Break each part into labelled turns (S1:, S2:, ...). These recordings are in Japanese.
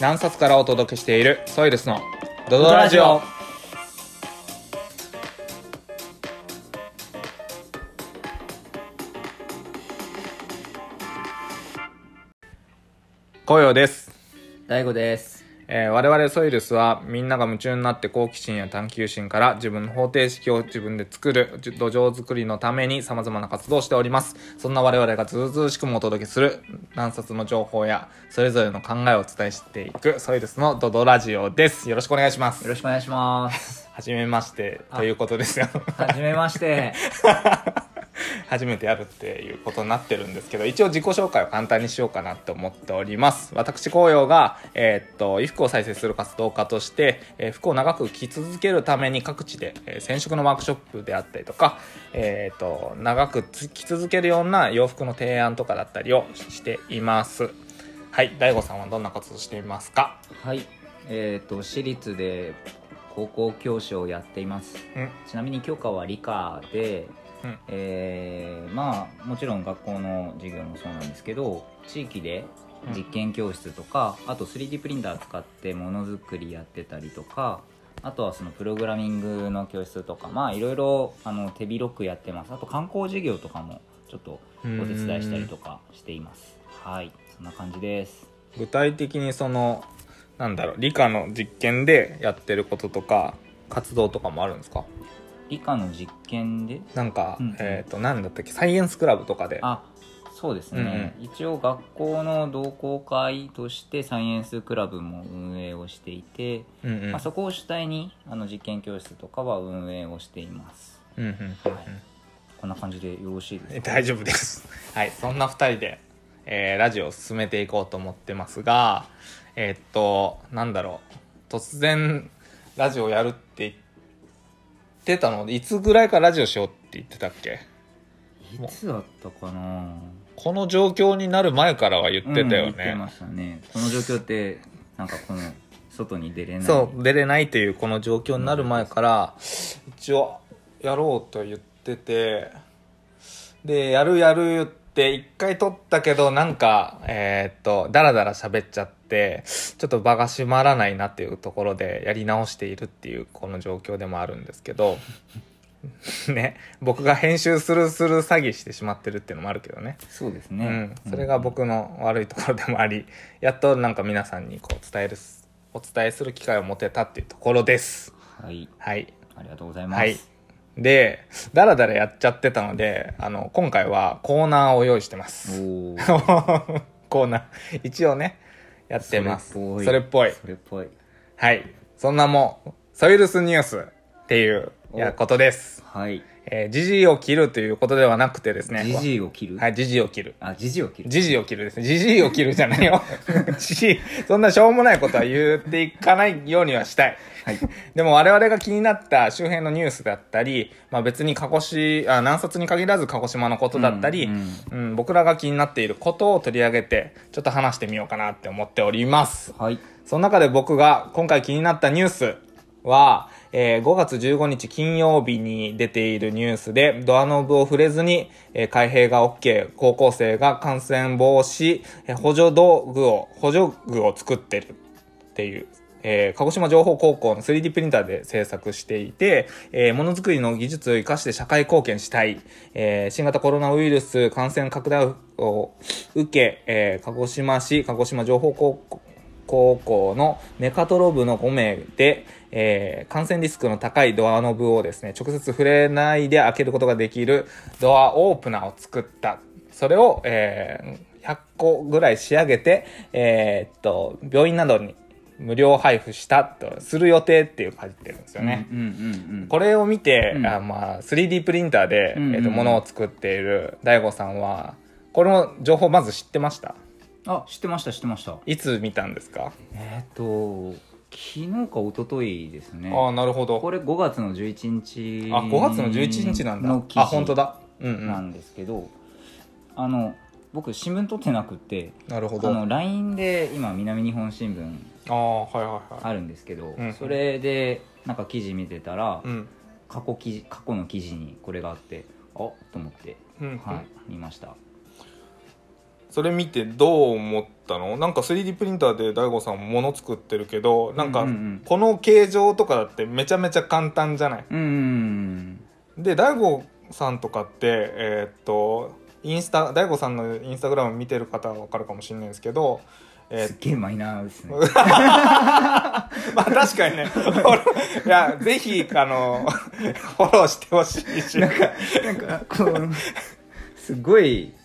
S1: 何冊からお届けしているソイルスのドドラジオ。紅葉です、
S2: 大悟です
S1: えー我々ソイルスはみんなが夢中になって好奇心や探求心から自分の方程式を自分で作るじ土壌作りのために様々な活動をしております。そんな我々がずうずうしくもお届けする何冊の情報やそれぞれの考えをお伝えしていくソイルスのドドラジオです。よろしくお願いします。
S2: よろしくお願いします。
S1: はじめましてということですよ。
S2: はじめまして
S1: 初めてやるっていうことになってるんですけど一応自己紹介を簡単にしようかなと思っております。私紅葉が、えーっと衣服を再生する活動家として、えー服を長く着続けるために各地で、えー染色のワークショップであったりとか、えーっと長くつ着続けるような洋服の提案とかだったりをしています。はい大悟さんはどんな活動していますか？
S2: はいえっ、と私立で高校教師をやっています。
S1: うん。
S2: ちなみに教科は理科で、
S1: うん。
S2: えーまあもちろん学校の授業もそうなんですけど地域で実験教室とか、あと 3D プリンター使ってものづくりやってたりとかあとはそのプログラミングの教室とかまあいろいろあの手広くやってます。あと観光授業とかもちょっとお手伝いしたりとかしています。はい。そんな感じです。
S1: 具体的にそのなんだろう理科の実験でやってることとか活動とかもあるんですか？
S2: 理科の実験で？
S1: なんか、
S2: うん
S1: えっ、と何だったっけ？サイエンスクラブとかで。
S2: あそうですね、一応学校の同好会としてサイエンスクラブも運営をしていて、
S1: うんうん。
S2: まあ、そこを主体にあの実験教室とかは運営をしています。
S1: うんうん
S2: はい。こんな感じでよろしいですか？
S1: え大丈夫です。はい。そんな2人で、えーラジオを進めていこうと思ってますがえーっとなんだろう。突然ラジオやるって言ってたの？でいつぐらいからラジオしようって言ってたっけ？
S2: いつだったかな？
S1: この状況になる前からは言ってたよ
S2: うん言って
S1: ね、
S2: ましたね。この状況ってなんかこの外に出れない。
S1: そう出れないというこの状況になる前から一応やろうと言っててでやるやるって一回撮ったけどなんかえーっとダラダラ喋っちゃってちょっと場が閉まらないなっていうところでやり直しているっていうこの状況でもあるんですけど ね僕が編集するする詐欺してしまってるっていうのもあるけどね。
S2: そうですね。
S1: うん、それが僕の悪いところでもありやっとなんか皆さんにこう伝えるお伝えする機会を持てたっていうところです。
S2: はい。
S1: はい。
S2: ありがとうございます、
S1: はい。でだらだらやっちゃってたのであの今回はコーナーを用意してます。
S2: おお
S1: コーナー。一応ねやってます。
S2: そ
S1: それっぽい。
S2: それっぽい。
S1: はい。そんなもん。ソイルスニュースっていうことです。
S2: はい
S1: えー、ジジイを切るということではなくてですね
S2: ジジイを切る、
S1: はいジジイを切る
S2: あジジイを切る
S1: ジジイを切るですね。ジジイを切るじゃないよ。ジジイ、そんなしょうもないことは言っていかないようにはしたい。
S2: はい
S1: でも我々が気になった周辺のニュースだったり、まあ別に鹿児島、あ南薩に限らず鹿児島のことだったり、
S2: うん
S1: うん僕らが気になっていることを取り上げて、ちょっと話してみようかなって思っております。
S2: はい
S1: その中で僕が今回気になったニュースは、えー5月15日金曜日に出ているニュースで、ドアノブを触れずに、えー開閉が OK、高校生が感染防止、えー補助道具を、補助具を作ってるっていう、えー鹿児島情報高校の 3D プリンターで制作していて、えーものづくりの技術を生かして社会貢献したい、えー新型コロナウイルス感染拡大を受け、えー鹿児島市、鹿児島情報高校高校のメカトロ部の5名で、えー感染リスクの高いドアノブをですね、直接触れないで開けることができるドアオープナーを作った。それを、えー100個ぐらい仕上げて、えーっと、病院などに無料配布したと、する予定っていう書いてるんですよね。
S2: うんうんうん
S1: これを見て、
S2: うん
S1: あまあ、3D プリンターで、
S2: うんうんうん
S1: えーと物を作っている DAIGO さんは、これの情報まず知ってました？
S2: あ知ってました知ってました
S1: いつ見たんですか、
S2: えっ、と昨日か一昨日ですね
S1: ああ、なるほど。
S2: これ5月の11日
S1: あ、5月の11日なんだ。あ、本当
S2: 事
S1: だ。うんう。
S2: なんんですけど、あの僕新聞取ってなくって
S1: なるほど。
S2: あの LINE で今南日本新聞
S1: ああ、はいはいはい。
S2: あるんですけど、
S1: うん
S2: それでなんか記事見てたら、
S1: うん。
S2: 過去記事過去の記事にこれがあってあっと思って、
S1: うん。
S2: はい、見ました
S1: それ見てどう思ったの？なんか 3D プリンターで DAIGO さん物作ってるけどなんかこの形状とかだってめちゃめちゃ簡単じゃない？
S2: うんうん
S1: で DAIGO さんとかってえーっとインスタ DAIGO さんのインスタグラム見てる方は分かるかもしれないですけどえー
S2: すっげえマイナーですね。
S1: まあ確かにね、いや、ぜひ、あの、フォローしてほしいし。
S2: なんかなんかこうすごい
S1: うん。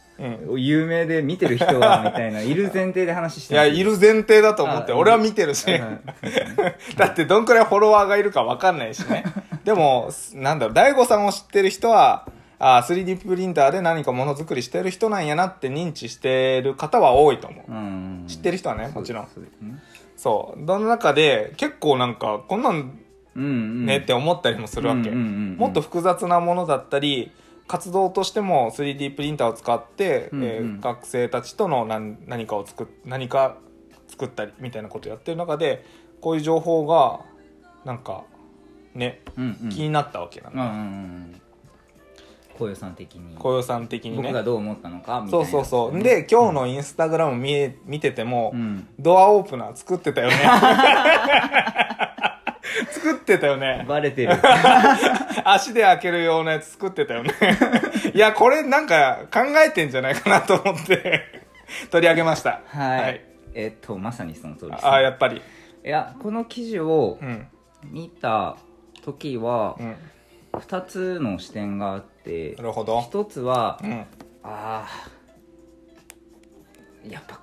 S2: 有名で見てる人はみたいないる前提で話して
S1: いや、いる前提だと思って、
S2: あ
S1: 俺は見てるし。
S2: はい
S1: だってどんくらいフォロワーがいるかわかんないしね。でも、なんだろう、大悟さんを知ってる人は、あ 3D プリンターで何かものづくりしてる人なんやなって認知してる方は多いと思う。
S2: うん
S1: 知ってる人はね、もちろん。
S2: そう
S1: その中で、結構なんか、こんなんねって思ったりもするわけ。もっと複雑なものだったり活動としても 3D プリンターを使って、
S2: うんうん。
S1: えー学生たちとの何何かを作っ何か作ったりみたいなことをやってる中でこういう情報がなんかね、
S2: うんうん。
S1: 気になったわけなの、
S2: うんうんうん的に。
S1: 紅葉さん的にね。
S2: 僕がどう思ったのかみたいな。
S1: そうそうそう。で今日のインスタグラム見え見てても、
S2: うん。
S1: ドアオープナー作ってたよね。作ってたよね。
S2: バレてる
S1: 足で開けるようなやつ作ってたよね。いや、これなんか考えてんじゃないかなと思って 取り上げました。
S2: はい、えっとまさにその通りです、
S1: ああ、やっぱり。
S2: いやこの記事を
S1: うん。
S2: 見た時は
S1: うん。
S2: 2つの視点があって
S1: なるほど。
S2: 1つは
S1: うん。
S2: あーやっぱ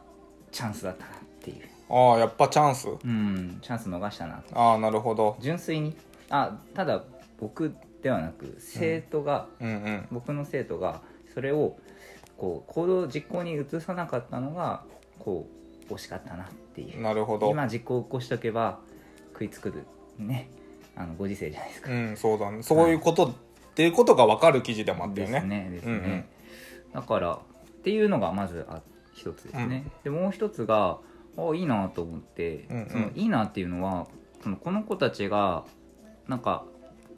S2: チャンスだったなっていう
S1: ああ、やっぱチャンス。
S2: うんチャンス逃したなと
S1: ああ、なるほど。
S2: 純粋にあただ僕ではなく生徒が、
S1: うんうん。
S2: 僕の生徒がそれをこう行動実行に移さなかったのがこう惜しかったなっていう。
S1: なるほど。
S2: 今実行起こしとけば食いつくるね。あのご時世じゃないですか。
S1: うん、そうだね。そういうこと、っていうことが分かる記事でもあったよ
S2: です
S1: ね。
S2: ねですね、
S1: うんうん。
S2: だからっていうのがまずあ一つですね、でもう一つがあいいなと思って、
S1: うんうん。
S2: そのいいなっていうのはそのこの子たちがなんか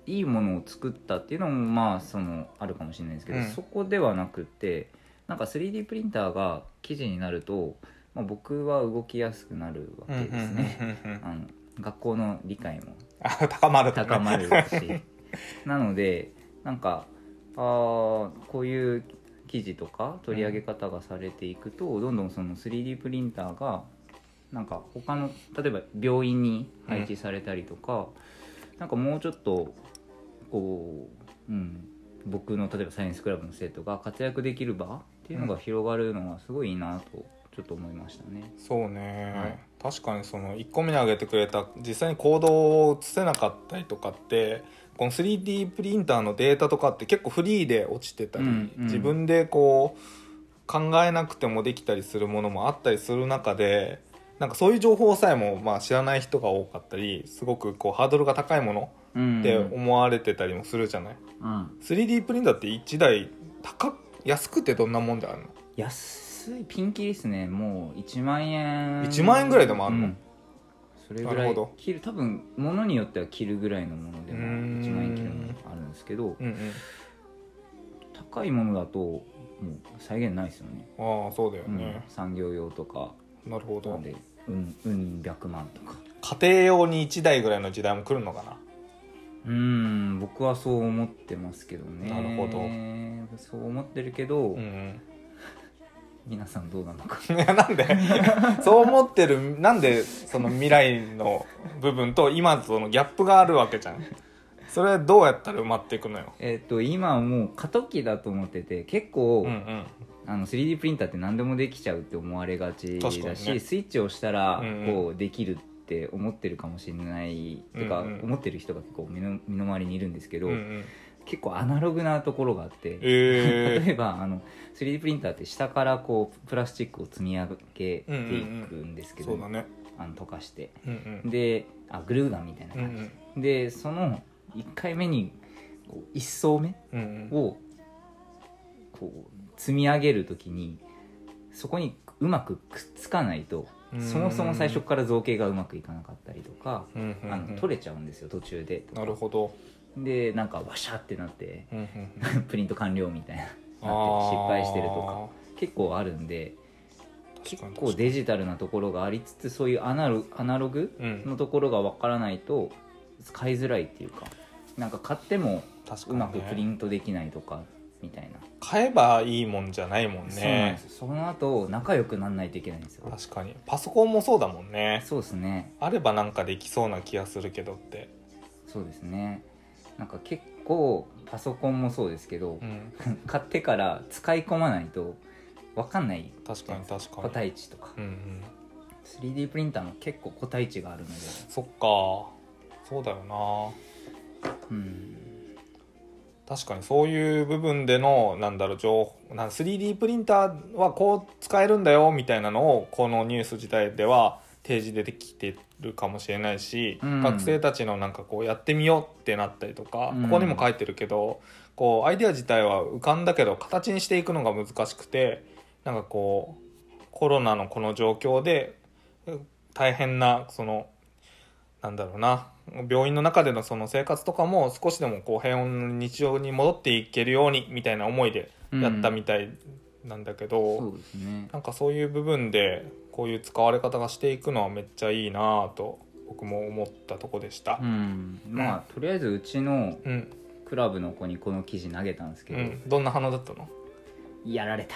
S2: いいものを作ったっていうのもまあそのあるかもしれないですけど、
S1: うん。
S2: そこではなくってなんか 3D プリンターが記事になると、まあ、僕は動きやすくなるわけですね、
S1: うんうんうん
S2: あの学校の理解も
S1: あ高まるとね。
S2: 高まるし。なのでなんかあーこういう記事とか取り上げ方がされていくと、どんどんその 3D プリンターがなんか他の例えば病院に配置されたりとか、なんかもうちょっとこう、うん、僕の例えばサイエンスクラブの生徒が活躍できる場っていうのが広がるのはすごいいいなとちょっと思いましたね。
S1: そうね、
S2: はい。
S1: 確かにその1個目に挙げてくれた実際に行動を移せなかったりとかってこの 3D プリンターのデータとかって結構フリーで落ちてたり、
S2: うんうん。
S1: 自分でこう考えなくてもできたりするものもあったりする中でなんかそういう情報さえもまあ知らない人が多かったりすごくこうハードルが高いもの
S2: うん
S1: って思われてたりもするじゃない、
S2: うん、
S1: 3D プリンターって1台高く安くてどんなもんであるの？
S2: 安いピンキリですね。もう1万円。
S1: 1万円ぐらいでもあるの？
S2: うん。それぐらい切る多分物によっては切るぐらいのものでも
S1: うーん。
S2: 1万円切るものがあるんですけど
S1: うんうん。
S2: 高いものだともう再現ないですよね、
S1: ああそうだよ
S2: うん。
S1: ね、
S2: 産業用とか
S1: なるほど。
S2: なんでうんうん百万とか。
S1: 家庭用に1台ぐらいの時代も来るのかな？
S2: うーん僕はそう思ってますけどね。
S1: なるほど。
S2: そう思ってるけど、
S1: うんうん。
S2: 皆さんどうなのか。
S1: い やなんで？そう思ってるなんでその未来の部分と今とのギャップがあるわけじゃん。それどうやったら埋まっていくのよ？
S2: えっと今はもう過渡期だと思ってて結構、
S1: うんうん。
S2: あの 3D プリンターって何でもできちゃうって思われがちだし、
S1: ね。
S2: スイッチを押したらこうできるって思ってるかもしれないとか、
S1: うん。うん
S2: 思ってる人が結構身の身の回りにいるんですけど、
S1: うんうん。
S2: 結構アナログなところがあって、
S1: え
S2: 例えばあの 3D プリンターって下からこうプラスチックを積み上げていくんです
S1: ー、
S2: けど、あの溶かして。
S1: うんうん。
S2: であグルーガンみたいな
S1: うんう
S2: 感じ、
S1: ん。
S2: でその1回目にこう1層目
S1: うんうん。
S2: をこう積み上げるときにそこにうまくくっつかないと
S1: うん
S2: そもそも最初から造形がうまくいかなかったりとか
S1: うんうんうん。
S2: あの取れちゃうんですよ途中で
S1: なるほど、
S2: でなんかワシャってなって
S1: うんうんうん、
S2: プリント完了みたいななって失敗してるとか結構あるんで結構デジタルなところがありつつそういうアナロアナログ
S1: うん
S2: のところが分からないと使いづらいっていうかなんか買ってもうまくプリントできないとかみたいな、
S1: 買えばいいもんじゃないもん
S2: そうなん
S1: ね
S2: です。その後仲良くなんないといけないんですよ。
S1: 確かに。パソコンもそうだもんね。
S2: そうですね。
S1: あればなんかできそうな気がするけどって。
S2: そうですね。なんか結構パソコンもそうですけど
S1: う、ん。
S2: 買ってから使い込まないと分かんない。
S1: 確かに確か
S2: 個
S1: に
S2: 体値とか。
S1: うんうん。
S2: 3D プリンターも結構個体値があるので。
S1: そっか。そうだよな。
S2: うん
S1: 確かにそういう部分でのなんだろう情報なん 3D プリンターはこう使えるんだよみたいなのをこのニュース自体では提示できてるかもしれないし、
S2: うん。
S1: 学生たちのなんかこうやってみようってなったりとか、
S2: うん。
S1: ここにも書いてるけどこうアイデア自体は浮かんだけど形にしていくのが難しくてなんかこうコロナのこの状況で大変なそのなんだろうな病院の中でのその生活とかも少しでもこう平穏な日常に戻っていけるようにみたいな思いでやったみたいなんだけど、
S2: そうですね。
S1: なんかそういう部分でこういう使われ方がしていくのはめっちゃいいなぁと僕も思ったとこでした。
S2: う。ん。まあとりあえずうちの
S1: うん、
S2: クラブの子にこの記事投げたんですけど、
S1: うん、どんな反応だったの？
S2: やられ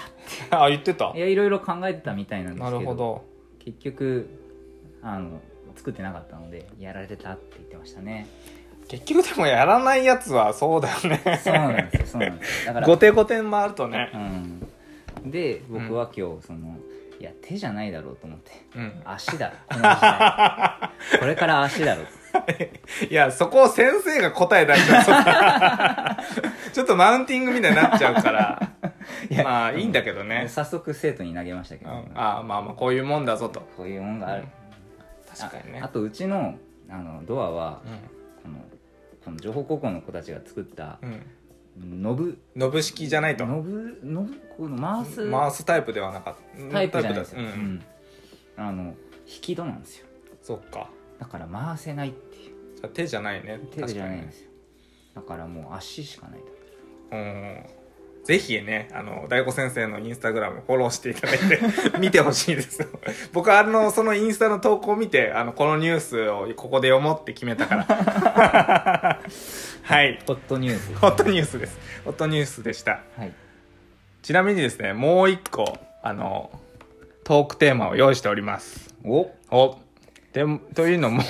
S2: た
S1: あ言ってた？
S2: いやいろいろ考えてたみたいなんです
S1: な
S2: けど。
S1: るほど。
S2: 結局あの作ってなかったのでやられてたって言ってましたね。
S1: 結局でもやらないやつはそうだよね。
S2: そうなんですよそうなんですよ。だから
S1: 後手後手回るとね。
S2: うん、で僕は今日その、いや手じゃないだろうと思って
S1: うん。
S2: 足だろこの時代。これから足だろ
S1: いやそこを先生が答え出しちゃう。ちょっとマウンティングみたいになっちゃうから。
S2: いや
S1: まあいいんだけどね、
S2: 早速生徒に投げましたけど、
S1: うん、ああまあまあこういうもんだぞと。
S2: こういうもんがある、
S1: 確かにね。
S2: ああとうちのあのドアは
S1: う
S2: このこの情報高校の子たちが作った
S1: ん、うん、
S2: ノブ。
S1: ノブ式じゃないと。
S2: ノブ？ノブ？この回す
S1: 回すタイプではなかった。
S2: タイプじゃないですよ、
S1: うん。
S2: うん。あの引き戸なんですよ。
S1: そっか。
S2: だから回せないっていう。
S1: じゃあ手じゃないね。
S2: 手じゃないんですよ。だからもう足しかないと。
S1: にうんぜひねあの大悟先生のインスタグラムフォローしていただいて 見てほしいです 僕はあのそのインスタの投稿を見てあのこのニュースをここで読もうって決めたから。はい。
S2: ホットニュース
S1: ホットニュースです。ホットニュースでした。
S2: はい。
S1: ちなみにですねもう一個あのトークテーマを用意しております。
S2: お。
S1: お。でというのも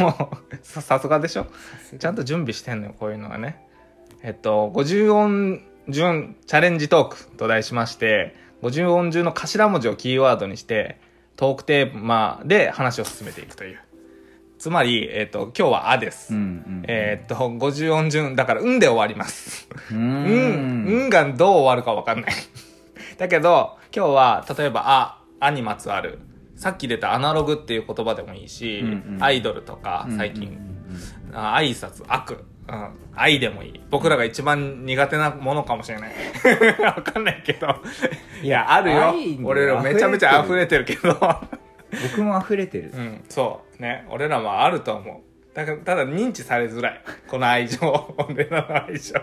S1: ささすがでしょ？ちゃんと準備してんのよこういうのはね。えっと50音順チャレンジトークと題しまして50音順の頭文字をキーワードにしてトークテーマで話を進めていくという。つまり、えっと、今日は「あ」です、
S2: うんうん
S1: えっと50音順だから「うん」で終わります。
S2: うー
S1: うん、うんんがどう終わるか分かんない。だけど、今日は、例えば、あ、あにまつわる。さっき出たアナログっていう言葉でもいいし、
S2: うんうん。
S1: アイドルとか、最近、
S2: うんうん。
S1: あ挨拶、悪、うん、愛でもいい。僕らが一番苦手なものかもしれない。わかんないけど。いや、あるよ。俺らめちゃめちゃ溢れてるけど。
S2: 僕も溢れてる
S1: うん、そう。ね。俺らもあると思う。だから、ただ認知されづらい。この愛情。俺らの愛情。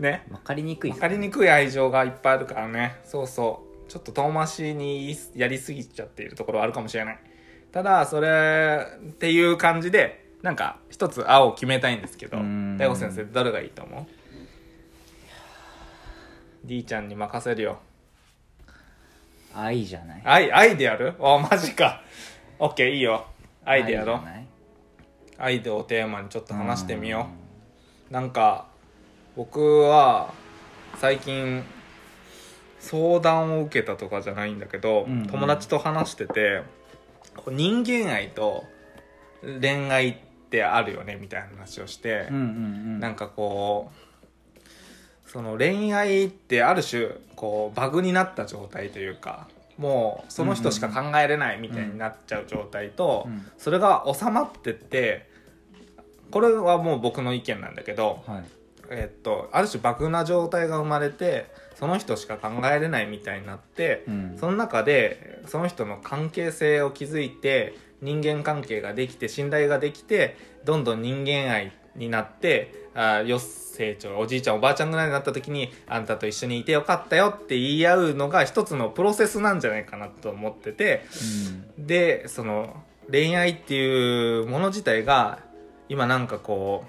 S1: ね。
S2: 分かりにくい
S1: 分かりにくい愛情がいっぱいあるからねそうそうちょっと遠回しにやりすぎちゃっているところはあるかもしれないただそれっていう感じでなんか一つ青を決めたいんですけど大悟先生どれがいいと思う？D ちゃんに任せるよ。
S2: 愛じゃない？
S1: 愛愛でやる？あマジか。OK いいよ。愛でやろう。
S2: 愛
S1: でをテーマにちょっと話してみよう。なんか僕は最近相談を受けたとかじゃないんだけど、
S2: うんうん。
S1: 友達と話してて人間愛と恋愛ってあるよねみたいな話をして
S2: うん、うんうん。
S1: なんかこうその恋愛ってある種こうバグになった状態というかもうその人しか考えれないみたいになっちゃう状態と、
S2: うん。
S1: それが収まってってこれはもう僕の意見なんだけど、
S2: はい。
S1: えっとある種バグな状態が生まれてその人しか考えれないみたいになって、
S2: うん。
S1: その中でその人の関係性を築いて人間関係ができて信頼ができてどんどん人間愛になってあよっ成長おじいちゃんおばあちゃんぐらいになった時にあんたと一緒にいてよかったよって言い合うのが一つのプロセスなんじゃないかなと思っててでその恋愛っていうもの自体が今なんかこ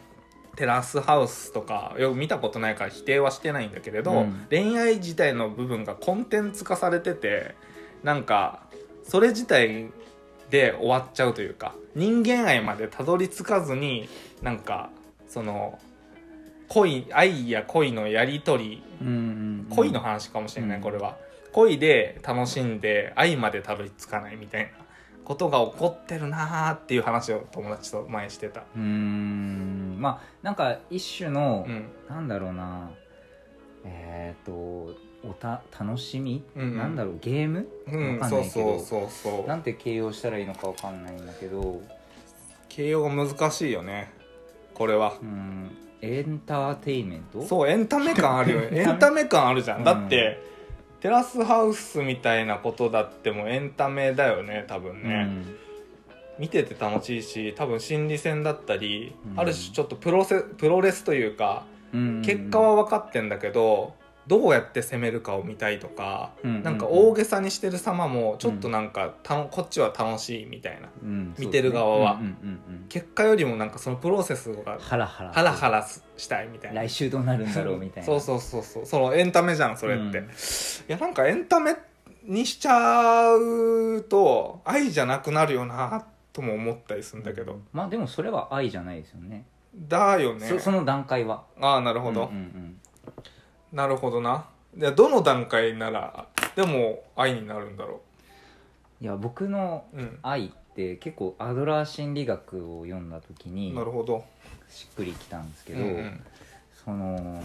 S1: うテラスハウスとかよく見たことないから否定はしてないんだけれど、
S2: うん。
S1: 恋愛自体の部分がコンテンツ化されててなんかそれ自体で終わっちゃうというか人間愛までたどり着かずになんかその恋愛や恋のやり取り
S2: うんうんうん。
S1: 恋の話かもしれない、
S2: うん。
S1: これは。恋で楽しんで愛までたどり着かないみたいなことが起こってるなーっていう話を友達と前してた。
S2: うーん。まあなんか一種の、
S1: うん。
S2: なんだろうな。えっ、とおた楽しみ、
S1: うんうん。
S2: なんだろう？ゲーム？
S1: うん
S2: わかん
S1: そう
S2: ないけど。
S1: そうそうそう
S2: なんて形容したらいいのかわかんないんだけど。
S1: 形容が難しいよね。これは。
S2: うん。エンターテインメント？
S1: そうエンタメ感あるよ。エンタメ？感あるじゃん、
S2: うん。
S1: だってテラスハウスみたいなことだってもエンタメだよね多分ね、見てて楽しいし多分心理戦だったり、
S2: うん。
S1: ある種ちょっとプロセプロレスというか
S2: うん。
S1: 結果は分かってんだけどどうやって攻めるかを見たいとか、
S2: うん
S1: なんか大げさにしてる様もちょっとなんかたのこっちは楽しいみたいな。
S2: うん。
S1: 見てる側は。
S2: そうんうんうんうん。
S1: 結果よりもなんかそのプロセスが
S2: ハラハラ
S1: ハラハラしたいみたいな。
S2: 来週どうなるんだろうみたいな。
S1: そうそうそう。そうそのエンタメじゃんそれって、
S2: うん。
S1: いやなんかエンタメにしちゃうと愛じゃなくなるよなとも思ったりするんだけど、
S2: まあでもそれは愛じゃないですよね。
S1: だよね。
S2: そその段階は。
S1: ああなるほど、
S2: うんうん
S1: なるほどな。いやどの段階ならでも愛になるんだろ
S2: いや僕の
S1: ううん。
S2: 愛って結構アドラー心理学を読んだ時に
S1: なるほど。
S2: しっくりきたんですけど、
S1: うんうん。
S2: その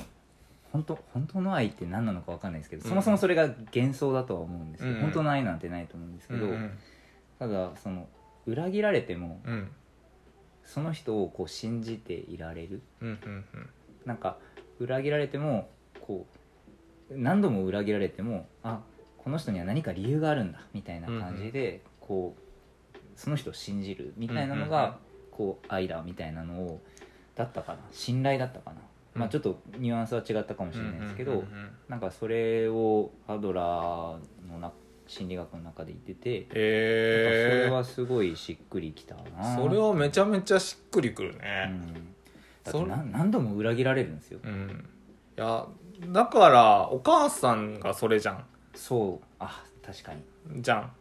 S2: 本当本当の愛って何なのか分かんないですけど、
S1: うん
S2: そもそもそれが幻想だとは思うんですけど、
S1: うんうん。
S2: 本当の愛なんてないと思うんですけど、
S1: うん。
S2: ただその裏切られても
S1: うん。
S2: その人をこう信じていられる。
S1: うんうんうん。
S2: なんか裏切られてもこう何度も裏切られてもあこの人には何か理由があるんだみたいな感じで、こうその人を信じるみたいなのがこう愛だみたいなのをだったかな。信頼だったかな、
S1: うん。
S2: まあちょっとニュアンスは違ったかもしれないですけど、なんかそれをハドラーのな心理学の中で言ってて、なんかそれはすごいしっくりきたな。
S1: それはめちゃめちゃしっくりくる
S2: う
S1: ね
S2: ん、だって何何度も裏切られるんですよ。
S1: うん、いやだからお母さんがそれじゃん。
S2: そう。あ確かに、
S1: じゃん。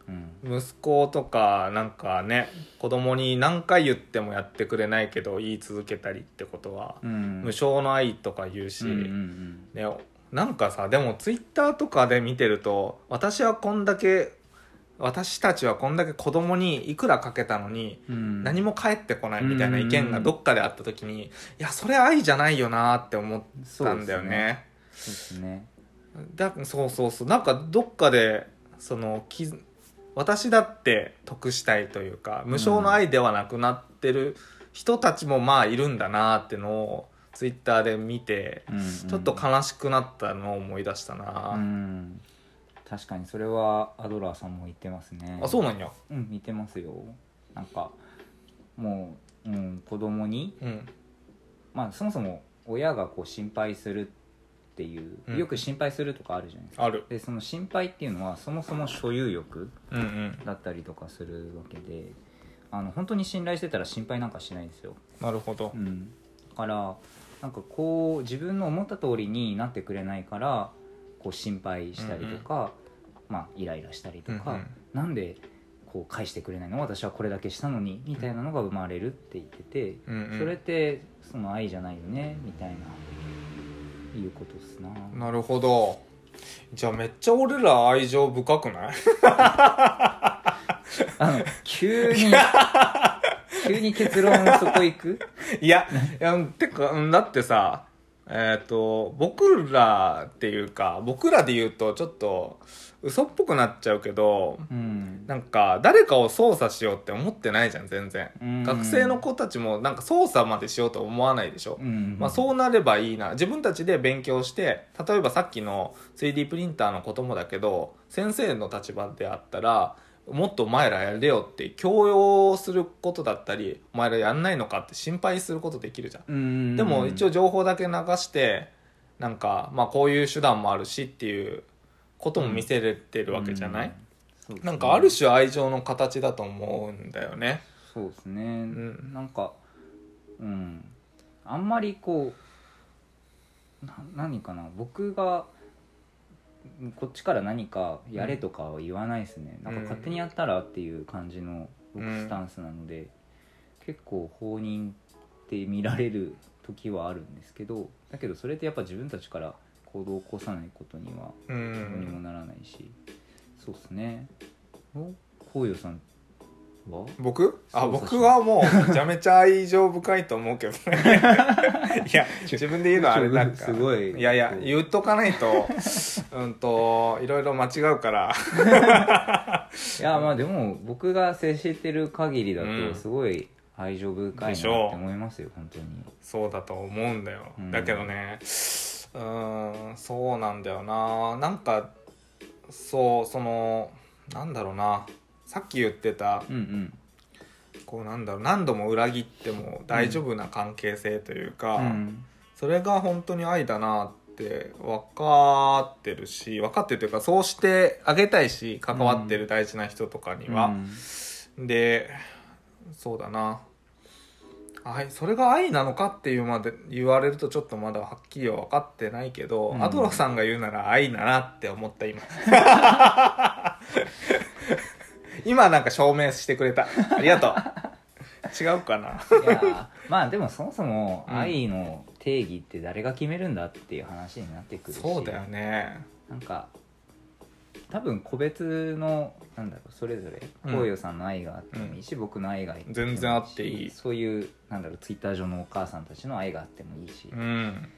S2: うん、
S1: 息子とかなんかね子供に何回言ってもやってくれないけど言い続けたりってことは、
S2: うん。
S1: 無償の愛とか言うし、
S2: うんうん
S1: なんかさでもツイッターとかで見てると私はこんだけ私たちはこんだけ子供にいくらかけたのに
S2: うん。
S1: 何も返ってこないみたいな意見がどっかであった時にいやそれ愛じゃないよなって思ったんだよね。
S2: そうですね。
S1: だそうそうそう。なんかどっかでそのき私だって得したいというか無償の愛ではなくなってる人たちもまあいるんだなってのをツイッターで見て
S2: うんうん。
S1: ちょっと悲しくなったのを思い出した
S2: う
S1: な、
S2: ん。確かにそれはアドラーさんも言ってますね。
S1: あそうなんや。
S2: うん言ってますよ。なんかもう、うん、子供に
S1: うん。
S2: まあそもそも親がこう心配するっていう、
S1: うん。
S2: よく心配するとかあるじゃないですか。
S1: ある。
S2: でその心配っていうのはそもそも所有欲
S1: うんうん。
S2: だったりとかするわけであの本当に信頼してたら心配なんかしないですよ。
S1: なるほど。
S2: うん、だからなんかこう自分の思った通りになってくれないからこう心配したりとか、まあ、イライラしたりとか、
S1: うんうん。
S2: なんでこう返してくれないの？私はこれだけしたのにみたいなのが生まれるって言ってて、
S1: うんうん。
S2: それってその愛じゃないよねみたいないうことっすな。
S1: なるほど。じゃあめっちゃ俺ら愛情深くない？
S2: あの急に 急に結論そこ行く？
S1: いや、いや、てか、うんだってさ、えっ、と、僕らっていうか、僕らで言うとちょっと嘘っぽくなっちゃうけど、
S2: うん。
S1: なんか誰かを操作しようって思ってないじゃん全然、
S2: うん。
S1: 学生の子たちもなんか操作までしようと思わないでしょ、
S2: うん。
S1: まあ、そうなればいいな。自分たちで勉強して例えばさっきの 3D プリンターのこともだけど先生の立場であったらもっとお前らやれよって強要することだったりお前らやんないのかって心配することできるじゃん
S2: うん。
S1: でも一応情報だけ流してなんかまあこういう手段もあるしっていうことも見せれてるわけじゃない、
S2: うん。そうですね。
S1: なんかある種愛情の形だと思うんだよね。
S2: そうですね、
S1: ん。
S2: なんかうん。あんまりこうな何かな。僕がこっちから何かやれとかは言わないですね、
S1: うん。
S2: なんか勝手にやったらっていう感じの僕スタンスなので、結構放任って見られる時はあるんですけどだけどそれってやっぱ自分たちから行動を起こさないことには
S1: う
S2: どうにも
S1: ん
S2: ならないし、そうですね。おこうよさんは？
S1: 僕？あ僕はもうめちゃめちゃ愛情深いと思うけどね。いや自分で言うのはあれなんか。
S2: すごい。
S1: いやいや言っとかないと うんといろいろ間違うから。
S2: いやまあでも僕が接してる限りだ
S1: うん。
S2: とすごい愛情深いなって思いますよ本当に。
S1: そうだと思うんだよ、
S2: うん。
S1: だけどねうーんそうなんだよな。なんかそうそのなんだろうな。さっき言ってた
S2: うんうん。
S1: こうなんだろう何度も裏切っても大丈夫な関係性というか、
S2: うん。
S1: それが本当に愛だなって分かってるし分かってるというかそうしてあげたいし関わってる大事な人とかには、でそうだな愛それが愛なのかっていうまで言われるとちょっとまだはっきりは分かってないけど、
S2: うん。
S1: アドロフさんが言うなら愛だなって思った今。今なんか証明してくれた。ありがとう。違うかな。い
S2: やまあでもそもそも
S1: うん。
S2: 愛の定義って誰が決めるんだっていう話になってくるし。
S1: そうだよね。
S2: なんか多分個別のなんだろうそれぞれ
S1: うん。
S2: こうよさんの愛があってもいいし、僕の愛があってもいいし
S1: 全然あっていい。
S2: そういうなんだろうツイッター上のお母さんたちの愛があってもいいし、
S1: うん。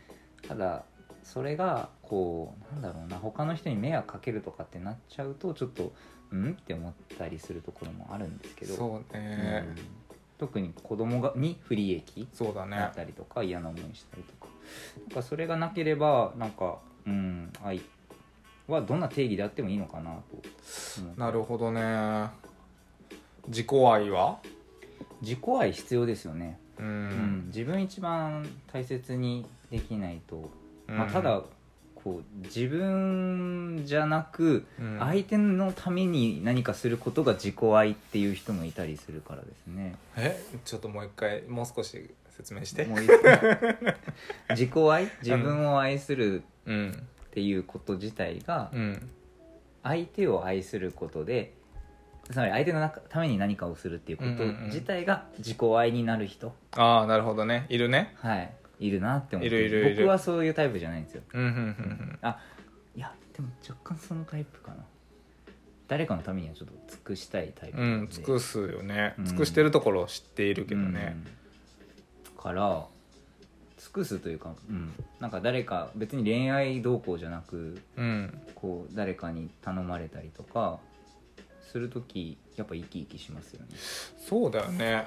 S2: ただそれがこうなんだろうな他の人に迷惑かけるとかってなっちゃうとちょっとうん？って思ったりするところもあるんですけど。
S1: そう
S2: う
S1: ね、
S2: ん。特に子供がに不利益
S1: そうだ
S2: ったりとか嫌な思いしたりとか。なんかそれがなければなんかうん愛はどんな定義であってもいいのかなと
S1: なるほどね。自己愛は？
S2: 自己愛必要ですよね、
S1: う
S2: うん。
S1: ん、
S2: 自分一番大切にできないと、
S1: うん。
S2: まあ、ただこう自分じゃなく
S1: うん。
S2: 相手のために何かすることが自己愛っていう人もいたりするからですね。
S1: え？ちょっともう一回もう少し説明して。
S2: 自己愛？自分を愛する
S1: うん
S2: っていうこと自体が
S1: うん。
S2: 相手を愛することでつまり相手の中ために何かをするっていうこと
S1: うんうんうん。
S2: 自体が自己愛になる人、
S1: ああなるほどね。いるね。
S2: はい。いるなって思って
S1: いるいるいる。
S2: 僕はそういうタイプじゃないんですよ。
S1: うんうんうん
S2: あいやでも若干そのタイプかな。誰かのためにはちょっと尽くしたいタイプ
S1: う
S2: ん
S1: 尽くすよね。
S2: うん。
S1: 尽くしてるところを知っているけどね。
S2: うん。から尽くすというか、うん、なんか誰か別に恋愛動向じゃなく
S1: うん。
S2: こう誰かに頼まれたりとかする時やっぱ生き生きしますよね。
S1: そうだよね。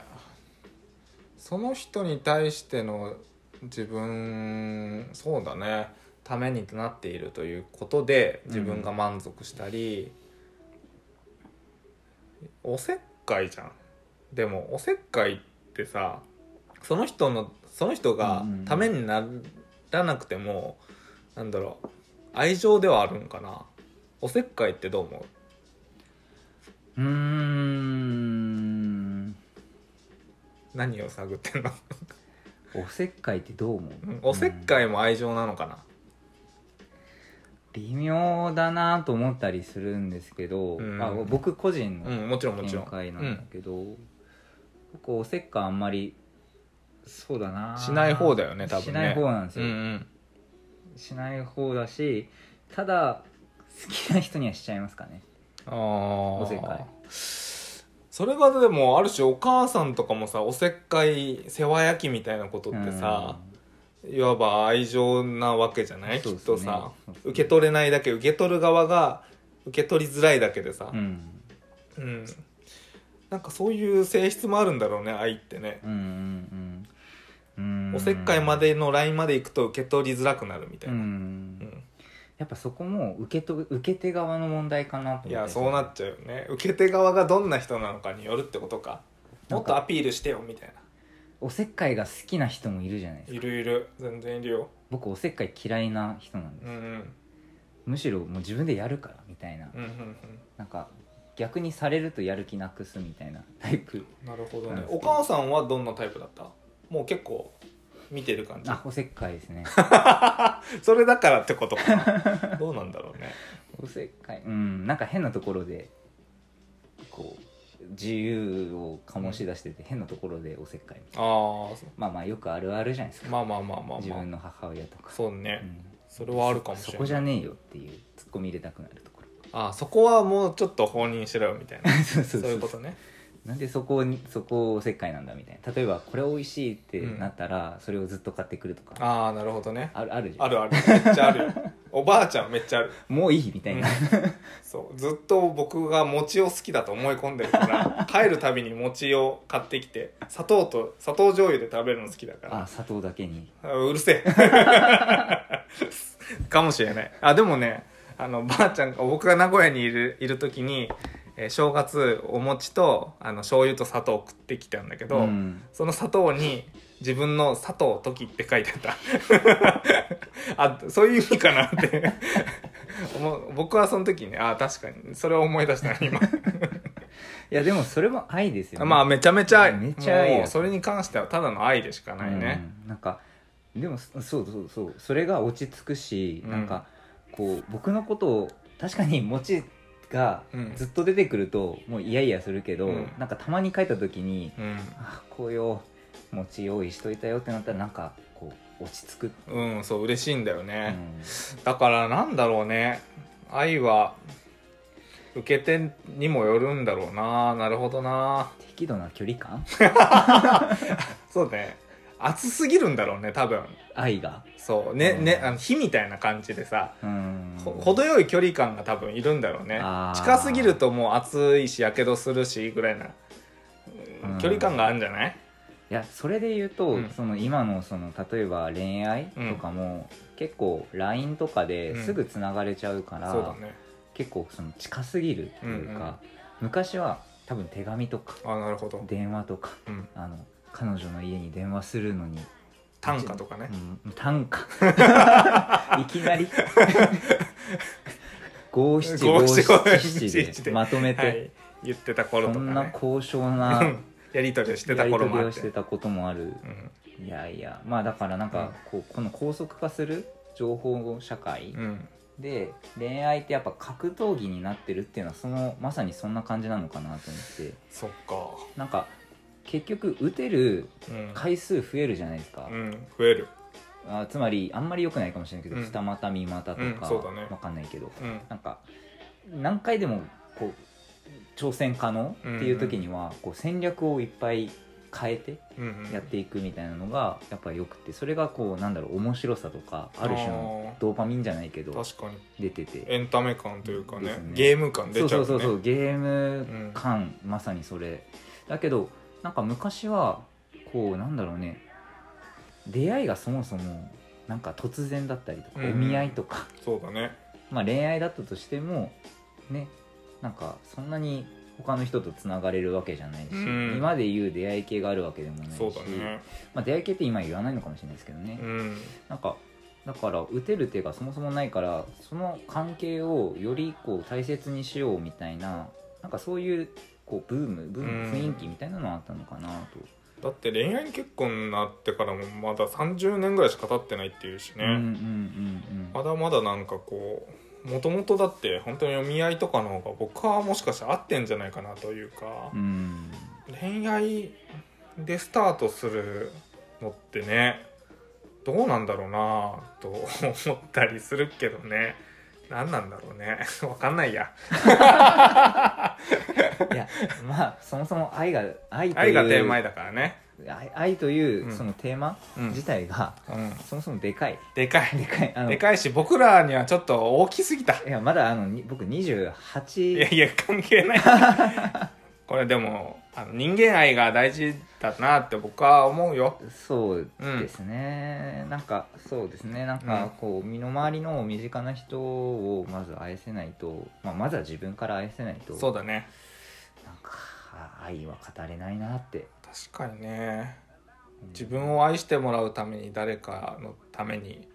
S1: その人に対しての自分そうだね。ためになっているということで自分が満足したり、おせっかいじゃん。でもおせっかいってさその人のその人が
S2: うんうん
S1: ためにならなくても、なんだろう愛情ではあるんかな。おせっかいってどう思う？
S2: うーん。
S1: 何を探ってんの？
S2: おせっかいってどう思う、
S1: うんおせっかいも愛情なのかな、
S2: 微妙だなと思ったりするんですけど、
S1: うん。
S2: あ僕個人の
S1: うん、もちろんもちろん、
S2: 見解な
S1: うん
S2: だけど、僕おせっかいあんまりそうだな。
S1: しない方だよね多分ね。
S2: しない方なんですよ、
S1: うんうん。
S2: しない方だしただ好きな人にはしちゃいますかね。
S1: ああ
S2: おせっかい。
S1: それがでもある種お母さんとかもさおせっかい世話焼きみたいなことってさ、いわば愛情なわけじゃない、きっとさ
S2: ね。
S1: 受け取れないだけ受け取る側が受け取りづらいだけでさ、
S2: うん、うん。
S1: うんなんかそういう性質もあるんだろうね愛ってね、
S2: うんうんうんうん
S1: おせっかいまでのラインまで行くと受け取りづらくなるみたいうな、
S2: ん。
S1: うん。
S2: やっぱそこも受けと受け手側の問題かなと思って。
S1: いやそうなっちゃうよね。受け手側がどんな人なのかによるってことか。もっとアピールしてよみたい
S2: おせっかいが好きな人もいるじゃないですか。
S1: ないるいる。全然いるよ。
S2: 僕おせっかい嫌いな人なんです、
S1: うんうん。
S2: むしろもう自分でやるからみたいな、
S1: うんうん
S2: なんか逆にされるとやる気なくすみたいなタイプ。
S1: うんなるほどね。お母さんはどんなタイプだった？もう結構見てる感じ。
S2: あおせっかいですね。
S1: それだからってことかな。どうなんだろうね。
S2: おせっかい。うんなんか変なところでこう自由を醸し出してて変なところでおせっかい。みたいな
S1: ああ
S2: まあまあよくあるあるじゃないですか、
S1: まあまあまあまあまあ。
S2: 自分の母親とか。
S1: そうね、
S2: うん。
S1: それはあるかもしれない。
S2: そこじゃねえよっていうツッコミ入れたくなるところ。
S1: ああそこはもうちょっと放任しろよみたいな。
S2: そう
S1: いうことね
S2: なんでそこにそこおせっかいなんだみたいな。例えばこれ美味しいってなったら、それをずっと買ってくるとか。
S1: ああなるほどね。
S2: あるあるじゃん。
S1: あるある。めっちゃあるよ。おばあちゃんめっちゃある。
S2: もういいみたいな、
S1: そう。ずっと僕が餅を好きだと思い込んでるから 帰るたびに餅を買ってきて砂糖と砂糖醤油で食べるの好きだから。
S2: あ砂糖だけに。
S1: あうるせえ。かもしれない。あでもねあのばあちゃんが僕が名古屋にいるいる時に、えー正月お餅とあの醤油と砂糖を食ってきたんだけど、
S2: うん。
S1: その砂糖に自分の砂糖時って書いてあった。あそういう意味かなって。僕はその時にあ確かに。それを思い出した今。
S2: いやでもそれも愛ですよね。
S1: まあめちゃめちゃ愛
S2: めっちゃ愛
S1: それに関してはただの愛でしかないね、
S2: うん。なんかでもそそうそうそう。それが落ち着くし、
S1: うん。
S2: なんかこう僕のことを確かに餅が
S1: うん。
S2: ずっと出てくるともうイヤイヤするけど、
S1: うん。
S2: なんかたまに帰った時に
S1: うん。
S2: あ紅葉餅用意しといたよってなったらなんかこう落ち着く、
S1: うん、そう嬉しいんだよ
S2: う
S1: ね、
S2: ん。
S1: だからなんだろうね。愛は受け手にもよるんだろうな。なるほどな。
S2: 適度な距離感？
S1: そうね熱すぎるんだろうね多分。
S2: 愛が。
S1: そうね、
S2: うん。
S1: ねあの火みたいな感じでさ、
S2: うん。
S1: ほ程よい距離感が多分いるんだろうね。近すぎるともう熱いしやけどするしぐらいな、うん。
S2: うん
S1: 距離感があるんじゃない？
S2: いやそれで言うと、
S1: うん。
S2: その今のその例えば恋愛とかも、結構 LINE とかですぐつながれちゃうから、
S1: そうだね。
S2: 結構その近すぎるっていうか、
S1: うんうん。
S2: 昔は多分手紙とか
S1: あなるほど、
S2: 電話とか
S1: うん、
S2: あの彼女の家に電話するのに、
S1: 短歌とかね。
S2: うん、短歌。いきなり。五七五
S1: 五七
S2: でまとめて、
S1: はい、言ってた頃と
S2: そ
S1: かね
S2: んな高尚な
S1: うんやり取りをしてた頃もあって
S2: してたこともある
S1: うん
S2: いやいやまあだからなんかこうこの高速化する情報社会
S1: うん
S2: で恋愛ってやっぱ格闘技になってるっていうのはそのまさにそんな感じなのかなと思って
S1: そっか
S2: なんか結局打てる
S1: うん、
S2: 回数増えるじゃないですか、
S1: うん、増える。
S2: あつまりあんまり良くないかもしれないけど、
S1: うん。
S2: 二股三股とか、
S1: うん。ね。
S2: わかんないけど。
S1: うん。
S2: なんか何回でもこう挑戦可能っていう時には、こう戦略をいっぱい変えてやっていくみたいなのがやっぱりよくてそれがこうなんだろう面白さとかある種の
S1: あ
S2: ドーパミンじゃないけど
S1: ー確かに。
S2: 出てて。
S1: エンタメ感というかね。
S2: ね。
S1: ゲーム感出ちゃね。
S2: そううそうそう。ゲーム感、まさにそれ。だけどなんか昔はこうなんだろうね。出会いがそもそもなんか突然だったりとか、
S1: うん
S2: お見合いとか。
S1: そうだね。
S2: まあ恋愛だったとしてもねなんかそんなに他の人とつながれるわけじゃないし、
S1: うん。
S2: 今で言う出会い系があるわけでもないし
S1: そうだね。
S2: まあ、出会い系って今言わないのかもしれないですけどね、
S1: うん。
S2: なんかだから打てる手がそもそもないからその関係をよりこう大切にしようみたいななんかそういうこうブームブーム
S1: うん。
S2: 雰囲気みたいなのはあったのかなと、
S1: だって恋愛結婚になってからもまだ30年ぐらいしか経ってないっていうしね、
S2: うんうんうん
S1: まだまだなんかこうもともとだって本当にお見合いとかの方が僕はもしかしたら合ってんじゃないかなというか。
S2: うんうん
S1: 恋愛でスタートするのってねどうなんだろうなと思ったりするけどね何なんだろうね。わかんないや。
S2: いやまあそもそも愛が愛という
S1: 愛がテーマだからね。
S2: 愛愛といううん。そのテーマ
S1: うん。
S2: 自体が、
S1: うん。
S2: そもそもでかい。
S1: でかい。
S2: でかい。あの
S1: でかいし僕らにはちょっと大きすぎた。
S2: いやまだあのに僕
S1: いや
S2: 28
S1: いや関係ない。これでもあの人間愛が大事だなって僕は思うよ。
S2: そうですね、なんかそうですね。なんかこう身の回りの身近な人をまず愛せないと、まあ、まずは自分から愛せないと
S1: そうだね。
S2: なんかあ愛は語れないなって。
S1: 確かにね。自分を愛してもらうために誰かのために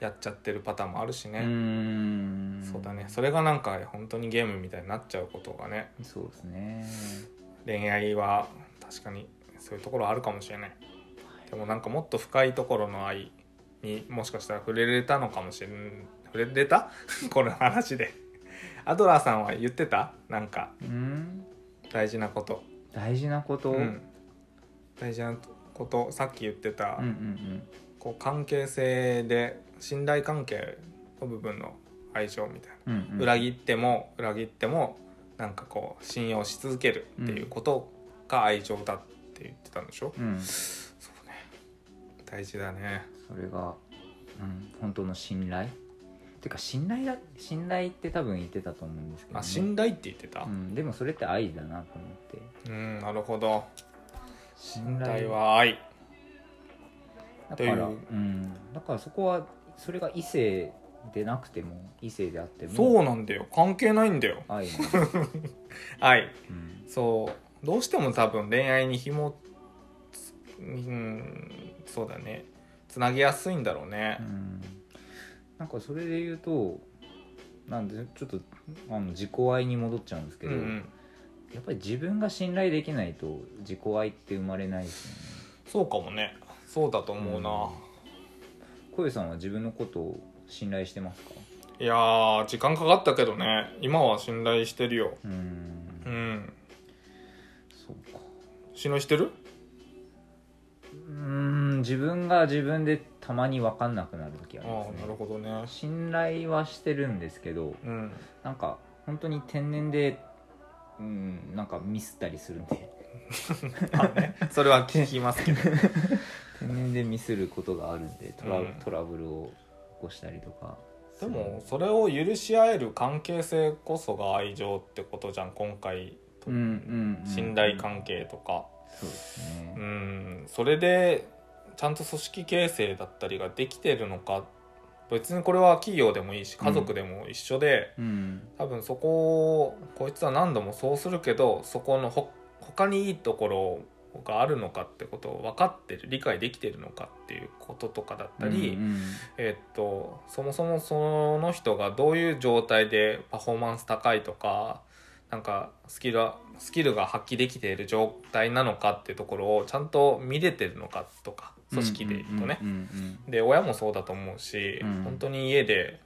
S1: やっちゃってるパターンもあるしね、
S2: ん。
S1: そうだね。それがなんか本当にゲームみたいになっちゃうことがね。
S2: そうですね
S1: 恋愛は確かにそういうところあるかもしれない。でもなんかもっと深いところの愛にもしかしたら触れれたのかもしれん触れれた？この話で。アドラーさんは言ってた？なんか。
S2: うん。
S1: 大事なこと。
S2: 大事なこと、
S1: うん。大事なことさっき言ってた、
S2: うんうん
S1: こう関係性で信頼関係の部分の相性みたいな、
S2: うんうんうん。
S1: 裏切っても裏切ってもなんかこう信用し続けるっていうことが愛情だって言ってたんでしょ、
S2: うん。
S1: そうね。大事だね。
S2: それが、うん、本当の信頼？てか信頼だ信頼って多分言ってたと思うんですけど、
S1: あ
S2: ね、
S1: 信頼って言ってた？
S2: うん、でもそれって愛だなと思って。
S1: うんなるほど。
S2: 信
S1: 信頼は愛。
S2: だから
S1: う
S2: ん、だからそこはそれが異性でなくても異性であっても。
S1: そうなんだよ。関係ないんだよ。
S2: 愛の、
S1: 愛
S2: うん。
S1: そう。どうしても多分恋愛に紐つうんそうだね。つなげやすいんだろうね。
S2: うん、なんかそれで言うとなんでちょっとあの自己愛に戻っちゃうんですけど、
S1: うんうん。
S2: やっぱり自分が信頼できないと自己愛って生まれないですよね。
S1: そうかもね。そうだと思うな、
S2: 小遊さんは自分のことを信頼してますか？
S1: いやー時間かかったけどね。今は信頼してるよ。
S2: う
S1: うん。ん
S2: そうか。
S1: 信頼してる？
S2: うーん自分が自分でたまに分かんなくなる時あ
S1: あ
S2: ります
S1: あなる
S2: ね
S1: ほどね。
S2: 信頼はしてるんですけど
S1: うん。
S2: なんか本当に天然でうんなんかミスったりするんで。
S1: まあねそれは聞きますけど。
S2: 天然でミスることがあるんでトラ,、
S1: うん。
S2: トラブルを起こしたりとか。
S1: でもそれを許し合える関係性こそが愛情ってことじゃん今回
S2: うんうん、うん、
S1: 信頼関係とか。
S2: そうですね。
S1: うん。それでちゃんと組織形成だったりができてるのか。別にこれは企業でもいいし家族でも一緒で、
S2: うん。
S1: 多分そこをこいつは何度もそうするけどそこのほ他にいいところがあるのかってことを分かってる理解できてるのかっていうこととかだったり、
S2: うんうん。
S1: えっとそもそもその人がどういう状態でパフォーマンス高いとかなんかスキルはスキルが発揮できている状態なのかっていうところをちゃんと見れてるのかとか組織で言うとね、で親もそうだと思うし、
S2: うん。
S1: 本当に家で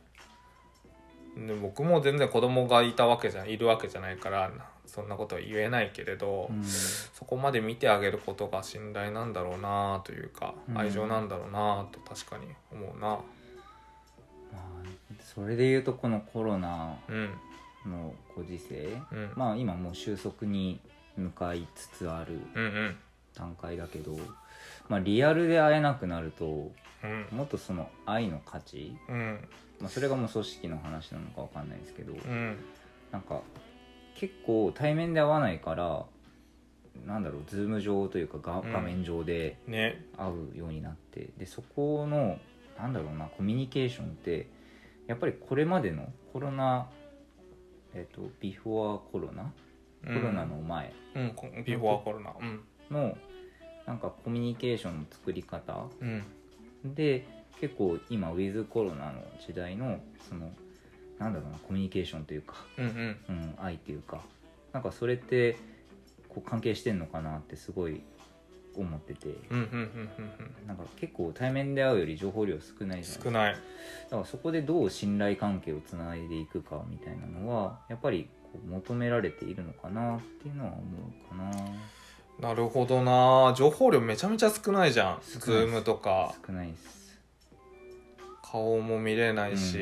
S1: で僕も全然子供がいたわけじゃいるわけじゃないからそんなことは言えないけれど、
S2: うん。うん
S1: そこまで見てあげることが信頼なんだろうなというか、
S2: うん。
S1: 愛情なんだろうなと確かに思うな。
S2: まあそれで言うとこのコロナ
S1: うん。
S2: のご時世
S1: うん、
S2: まあ今もう収束に向かいつつある
S1: うんうん。
S2: 段階だけど、まあ、リアルで会えなくなると
S1: うん。
S2: もっとその愛の価値、
S1: うん。
S2: まあ、それがもう組織の話なのかわかんないですけど、
S1: うん。
S2: なんか結構対面で会わないからなんだろうズーム上というかが
S1: うん。
S2: 画面上で
S1: ね。
S2: 会うようになって、でそこのなんだろうなコミュニケーションってやっぱりこれまでのコロナえっ、とビフォーコロナ？コロナの前。
S1: うんこビフォーコロナ。うん。
S2: のなんかコミュニケーションの作り方
S1: うん。
S2: で結構今ウィズコロナの時代のそのなんだろうなコミュニケーションというか、
S1: うんうん。
S2: うん、愛というかなんかそれってこう関係してんのかなってすごい思ってて
S1: うんうんうんうん
S2: なんか結構対面で会うより情報量少ないじゃないですか。
S1: 少ない。
S2: だからそこでどう信頼関係をつないでいくかみたいなのはやっぱりこう求められているのかなっていうのは思うかな。
S1: なるほどな。情報量めちゃめちゃ少ないじゃん。ズームとか。
S2: 少ないです
S1: 顔も見れないし、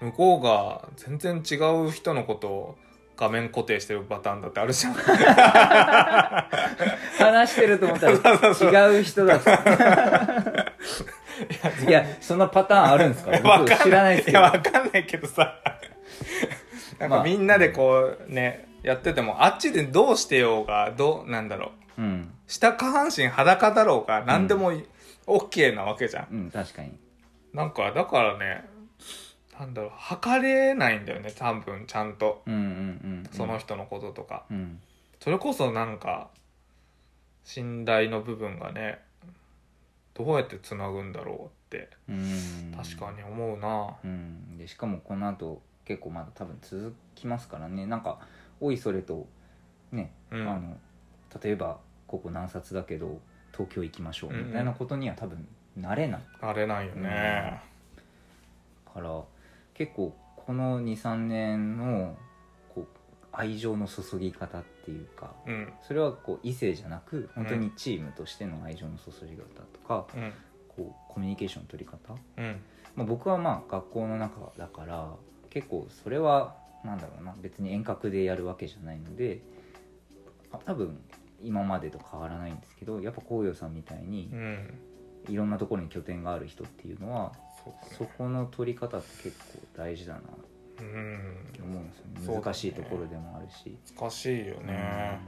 S1: 向こうが全然違う人のことを画面固定してるパターンだってあるじゃん。
S2: 話してると思ったら違う人だいやそのパターンあるんですか？僕知らないですけど。
S1: いやわかんないけどさ。なん
S2: まあ。
S1: かみんなでこうねやっててもあっちでどうしてようがどうなんだろう。
S2: うん。
S1: 下下半身裸だろうが何でも OK なわけじゃん、
S2: うん確かに
S1: なんかだからねなんだろう測れないんだよね多分ちゃんと。
S2: うんうんうん
S1: その人のこととか、
S2: うん。
S1: それこそなんか信頼の部分がねどうやってつなぐんだろうって
S2: うん。
S1: 確かに思うな。
S2: うん。でしかもこの後結構まだ多分続きますからね。なんかおいそれとね、
S1: うん。
S2: あの例えばここ何冊だけど東京行きましょうみたいなことには多分なれない。
S1: あれないよね。
S2: から結構この23年のこう愛情の注ぎ方っていうか
S1: うん。
S2: それはこう異性じゃなく本当にチームとしての愛情の注ぎ方とか、
S1: うん。
S2: こうコミュニケーションの取り方、
S1: うん。
S2: まあ、僕はまあ学校の中だから結構それはなんだろうな別に遠隔でやるわけじゃないのであ多分今までと変わらないんですけどやっぱ紅葉さんみたいに
S1: うん
S2: いろんなところに拠点がある人っていうのは
S1: そ
S2: この取り方って結構大事だなっ
S1: うん
S2: て思うんですよね。難しいところでもあるし、
S1: 難しいよね、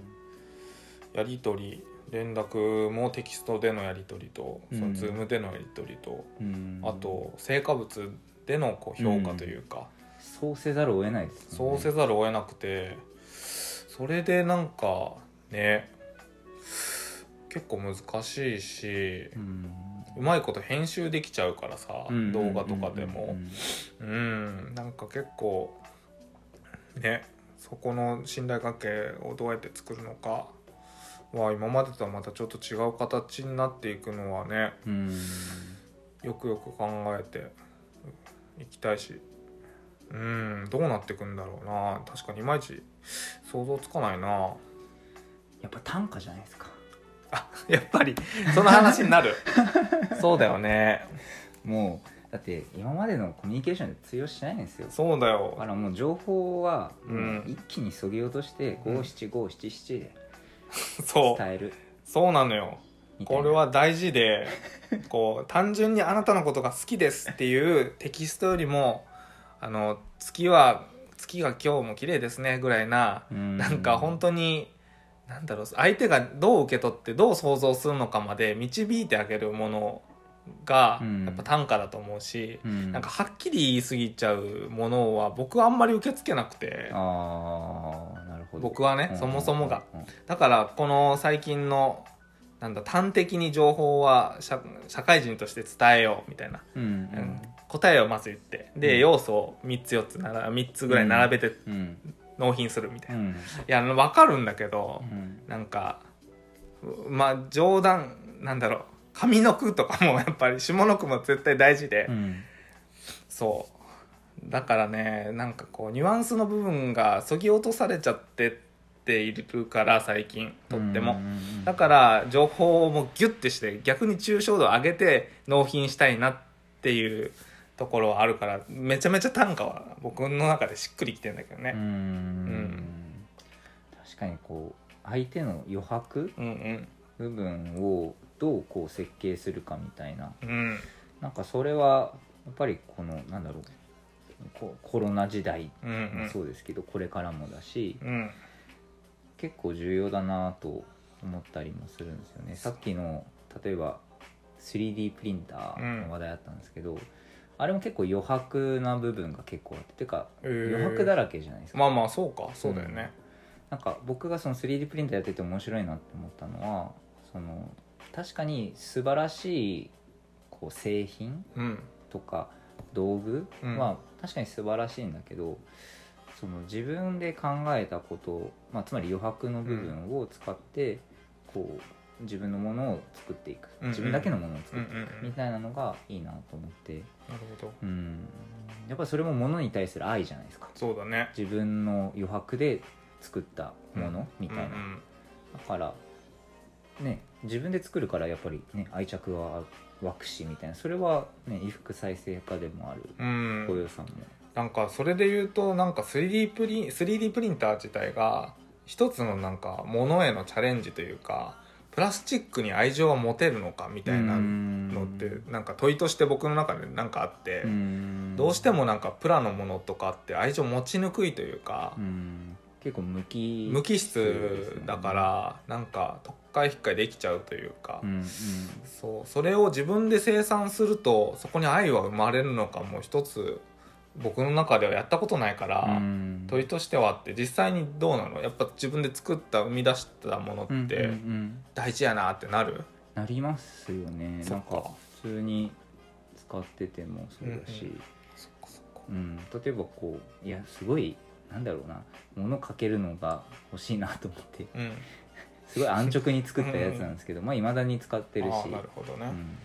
S1: やり取り連絡もテキストでのやり取りとその
S2: うん
S1: ズームでのやり取りと、
S2: うん。
S1: あと成果物でのこう評価というか、
S2: そうせざるを得ないですよね。
S1: そうせざるを得なくてそれでなんかね結構難しいし
S2: うん。
S1: うまいこと編集できちゃうからさ、
S2: うん。
S1: 動画とかで
S2: うん。
S1: もうん。なんか結構ねそこの信頼関係をどうやって作るのかは今までとはまたちょっと違う形になっていくのはね
S2: うん。
S1: よくよく考えていきたいし。うん。どうなっていくんだろうな。確かにいまいち想像つかないな。
S2: やっぱ短歌じゃないですか
S1: あ やっぱりその話になる。そうだよね。
S2: もうだって今までのコミュニケーションで通用しないんですよ。
S1: そうだ
S2: だ
S1: よ
S2: からもう情報はもう
S1: うん
S2: 一気にそぎ落として
S1: うん。
S2: 五七五七七で
S1: そう。
S2: 伝える。
S1: そうなのよ。これは大事でこう単純にあなたのことが好きですっていうテキストよりもあの月は月が今日も綺麗ですねぐらいな
S2: うん。
S1: なんか本当になんだろう相手がどう受け取ってどう想像するのかまで導いてあげるものが
S2: うん。
S1: やっぱ短歌だと思うし、
S2: うん。
S1: なんかはっきり言い過ぎちゃうものは僕はあんまり受け付けなくて僕はね
S2: うん。
S1: そもそもが。だからこの最近のなんだ端的に情報は社社会人として伝えようみたいな、
S2: うん
S1: うん。答えをまず言って。で、
S2: うん。
S1: 要素を3つ4つなら3つぐらい並べて
S2: うん
S1: 納品するみたいな、い
S2: うん。
S1: や分かるんだけど
S2: う、ん。
S1: なんかうまあ冗談なんだろう。上の句とかもやっぱり下の句も絶対大事で、
S2: うん。
S1: そう。だからねなんかこうニュアンスの部分がそぎ落とされちゃってっているから最近とっても、だから情報をもうギュッてして逆に抽象度を上げて納品したいなっていうところはあるからめちゃめちゃ単価は僕の中でしっくりきてんだけど
S2: う
S1: ね、
S2: ん。確かにこう相手の余白
S1: うん、うん。
S2: 部分をどうこう設計するかみたいな。
S1: うん。
S2: なんかそれはやっぱりこのなんだろう。こコロナ時代
S1: うん
S2: もそうですけど、これからもだし
S1: うん。うん
S2: 結構重要だなと思ったりもするんですよね。さっきの例えば 3D プリンターの話題あったんですけど、あれも結構余白な部分が結構あっててか余白だらけじゃないですか、
S1: まあまあそうかそうだよね。
S2: なんか僕がその 3D プリンターやってて面白いなって思ったのはその確かに素晴らしいこう製品
S1: うん。
S2: とか道具
S1: うん。
S2: は確かに素晴らしいんだけど、その自分で考えたことを、まあ、つまり余白の部分を使って、こう自分のものを作っていく、
S1: うんうん。
S2: 自分だけのものを作
S1: うん
S2: っていく、
S1: うんうん
S2: みたいなのがいいなと思って、
S1: なるほど。
S2: うん、やっぱりそれもものに対する愛じゃないですか。
S1: そうだね。
S2: 自分の余白で作ったものみたいな、
S1: うん
S2: だからね自分で作るからやっぱりね愛着は湧くしみたいな。それはね衣服再生家でもある
S1: うん、うん
S2: ご用さんも。
S1: なんかそれで言うとなんか 3D プリン 3D プリンター自体が一つのなんかものへのチャレンジというかプラスチックに愛情が持てるのかみたいなのってなんか問いとして僕の中でなんかあって、
S2: うん。
S1: どうしてもなんかプラのものとかって愛情持ちにくいというか、
S2: うん。結構無機
S1: 無機質だからなんか特会引っかいできちゃうというか、そうそれを自分で生産するとそこに愛は生まれるのかも一つ僕の中ではやったことないから、
S2: うん。
S1: 問いとしてはあって実際にどうなの？やっぱ自分で作った生み出したもの
S2: うんうんう
S1: って
S2: ん。
S1: 大事やなってなる、
S2: なりますよね。なんか普通に使っててもそうだし、
S1: うん。
S2: うん。例えばこういやすごいなんだろうな。物かけるのが欲しいなと思って。
S1: うん。
S2: すごい安直に作ったやつなんですけどまあいまだに使ってるし。
S1: なるほどね、
S2: うん。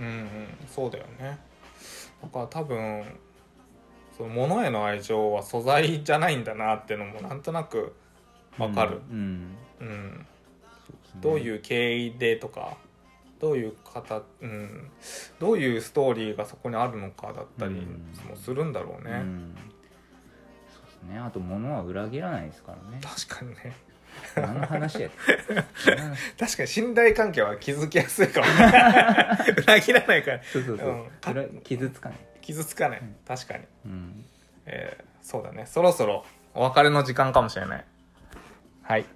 S2: うん。
S1: うんうん。そうだよねだから多分その物への愛情は素材じゃないんだなっていうのもなんとなくわかる、
S2: うん
S1: どういう経緯でとかどういう方、うん、どういうストーリーがそこにあるのかだったり
S2: うん。
S1: もするんだろうね、
S2: うん。そうですね。あと物は裏切らないですからね。
S1: 確かにね
S2: 何の話や
S1: 確かに信頼関係は築きやすいかも。ね 裏切らないから。
S2: そうそうそう、
S1: うん。
S2: 裏傷つかない。
S1: 傷つかない。
S2: うん。
S1: 確かに、
S2: うん。
S1: えーそうだね。そろそろお別れの時間かもしれない。はい。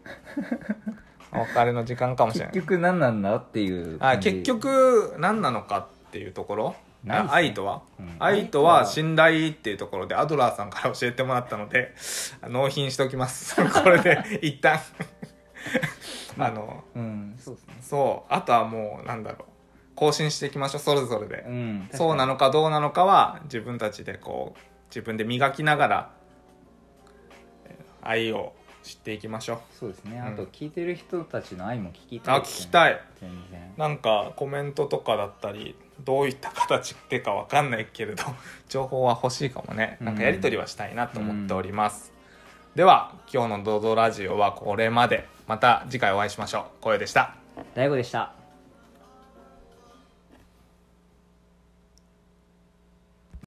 S1: お別れの時間かもしれない。
S2: 結局何なんだっていう
S1: あ結局何なのかっていうところあ愛とは、
S2: うん。
S1: 愛とは信頼っていうところでアドラーさんから教えてもらったので納品しておきます。これで 一旦。あの
S2: うん。そう。ね
S1: そうあとはもうなんだろう。更新していきましょう。それぞれで、
S2: うん。
S1: そうなのかどうなのかは自分たちでこう自分で磨きながらえー愛を知っていきましょう。
S2: そうですね。
S1: うん。
S2: あと聞いてる人たちの愛も聞きたい
S1: あ聞きたい。
S2: 全然。
S1: なんかコメントとかだったりどういった形でかわかんないけれど 情報は欲しいかもね。なんかやり取りはしたいなと思っております、では今日の「ドドラジオ」はこれまで。また次回お会いしましょう。声でした。
S2: 大悟でした